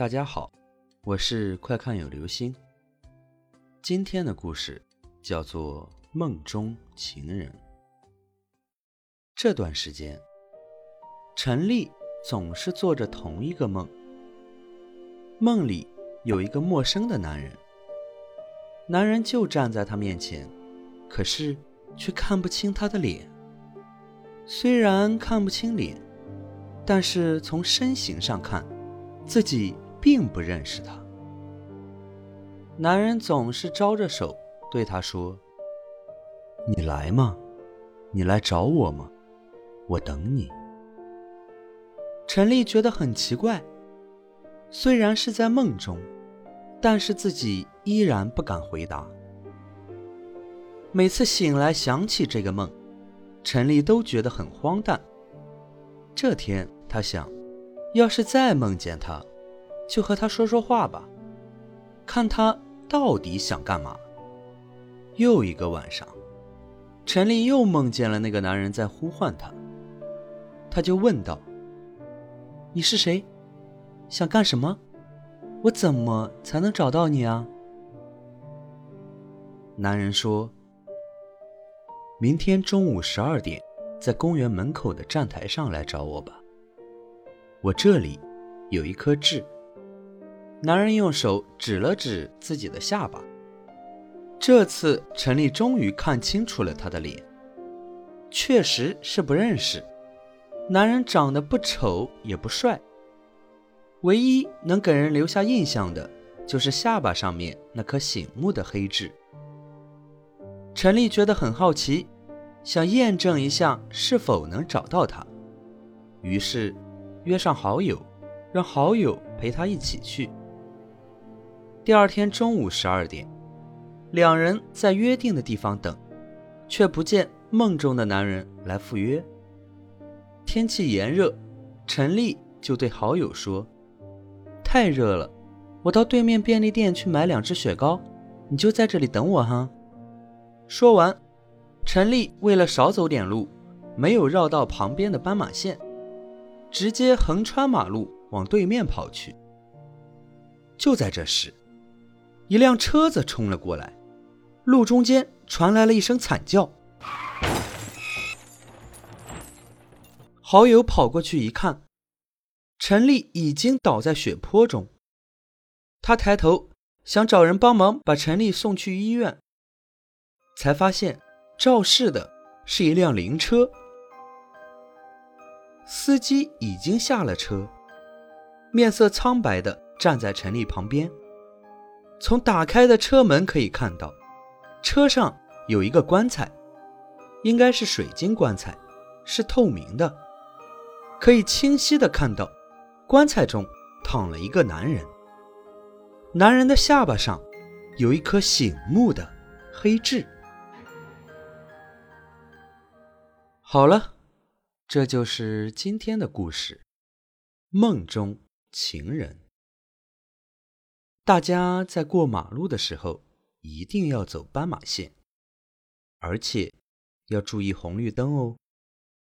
大家好，我是快看有流星。今天的故事叫做《梦中情人》。这段时间，陈丽总是做着同一个梦，梦里有一个陌生的男人，男人就站在她面前，可是却看不清他的脸。虽然看不清脸，但是从身形上看，自己。并不认识他。男人总是招着手对他说：“你来吗？你来找我吗？我等你。”陈丽觉得很奇怪，虽然是在梦中，但是自己依然不敢回答。每次醒来想起这个梦，陈丽都觉得很荒诞。这天，她想，要是再梦见他。就和他说说话吧，看他到底想干嘛。又一个晚上，陈丽又梦见了那个男人在呼唤她，她就问道：“你是谁？想干什么？我怎么才能找到你啊？”男人说：“明天中午十二点，在公园门口的站台上来找我吧。我这里有一颗痣。”男人用手指了指自己的下巴。这次陈丽终于看清楚了他的脸，确实是不认识。男人长得不丑也不帅，唯一能给人留下印象的，就是下巴上面那颗醒目的黑痣。陈丽觉得很好奇，想验证一下是否能找到他，于是约上好友，让好友陪他一起去。第二天中午十二点，两人在约定的地方等，却不见梦中的男人来赴约。天气炎热，陈丽就对好友说：“太热了，我到对面便利店去买两支雪糕，你就在这里等我哈。”说完，陈丽为了少走点路，没有绕到旁边的斑马线，直接横穿马路往对面跑去。就在这时，一辆车子冲了过来，路中间传来了一声惨叫。好友跑过去一看，陈丽已经倒在血泊中。他抬头想找人帮忙把陈丽送去医院，才发现肇事的是一辆灵车，司机已经下了车，面色苍白的站在陈丽旁边。从打开的车门可以看到，车上有一个棺材，应该是水晶棺材，是透明的，可以清晰的看到，棺材中躺了一个男人。男人的下巴上有一颗醒目的黑痣。好了，这就是今天的故事，梦中情人。大家在过马路的时候一定要走斑马线，而且要注意红绿灯哦。